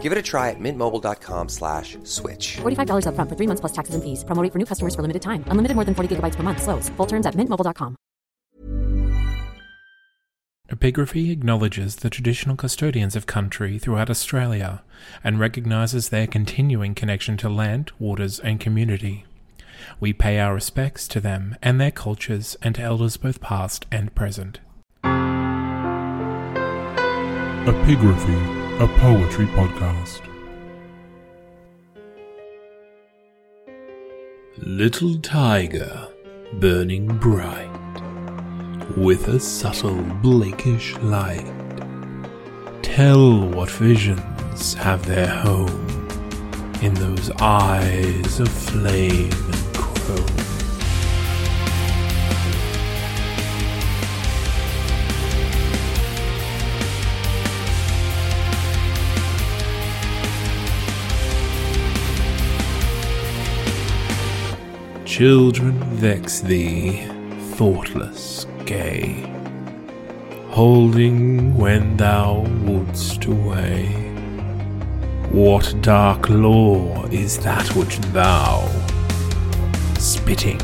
Give it a try at mintmobile.com slash switch. $45 upfront for three months plus taxes and fees. Promo rate for new customers for limited time. Unlimited more than 40 gigabytes per month. Slows. Full terms at mintmobile.com. Epigraphy acknowledges the traditional custodians of country throughout Australia and recognises their continuing connection to land, waters, and community. We pay our respects to them and their cultures and to elders both past and present. Epigraphy, a poetry podcast. Little tiger, burning bright, with a subtle Blakeish light. Tell what visions have their home in those eyes of flame and chrome. Children vex thee, thoughtless, gay, holding when thou wouldst away. What dark lore is that which thou, spitting,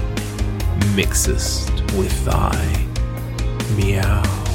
mixest with thy meow?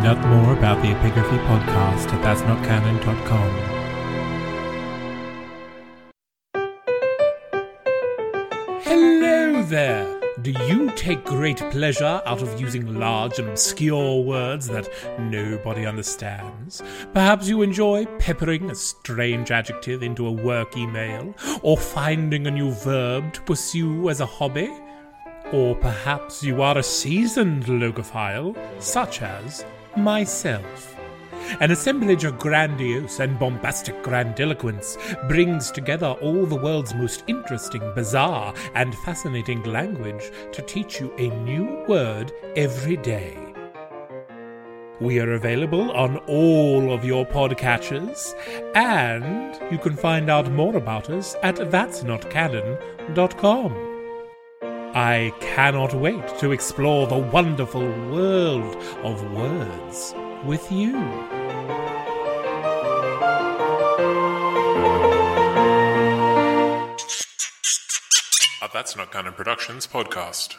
Find out more about the Epigraphy podcast at thatsnotcanon.com. Hello there! Do you take great pleasure out of using large and obscure words that nobody understands? Perhaps you enjoy peppering a strange adjective into a work email, or finding a new verb to pursue as a hobby? Or perhaps you are a seasoned logophile, such as myself. An assemblage of grandiose and bombastic grandiloquence brings together all the world's most interesting, bizarre, and fascinating language to teach you a new word every day. We are available on all of your podcatchers, and you can find out more about us at thatsnotcanon.com. I cannot wait to explore the wonderful world of words with you. A That's Not Canon Productions podcast.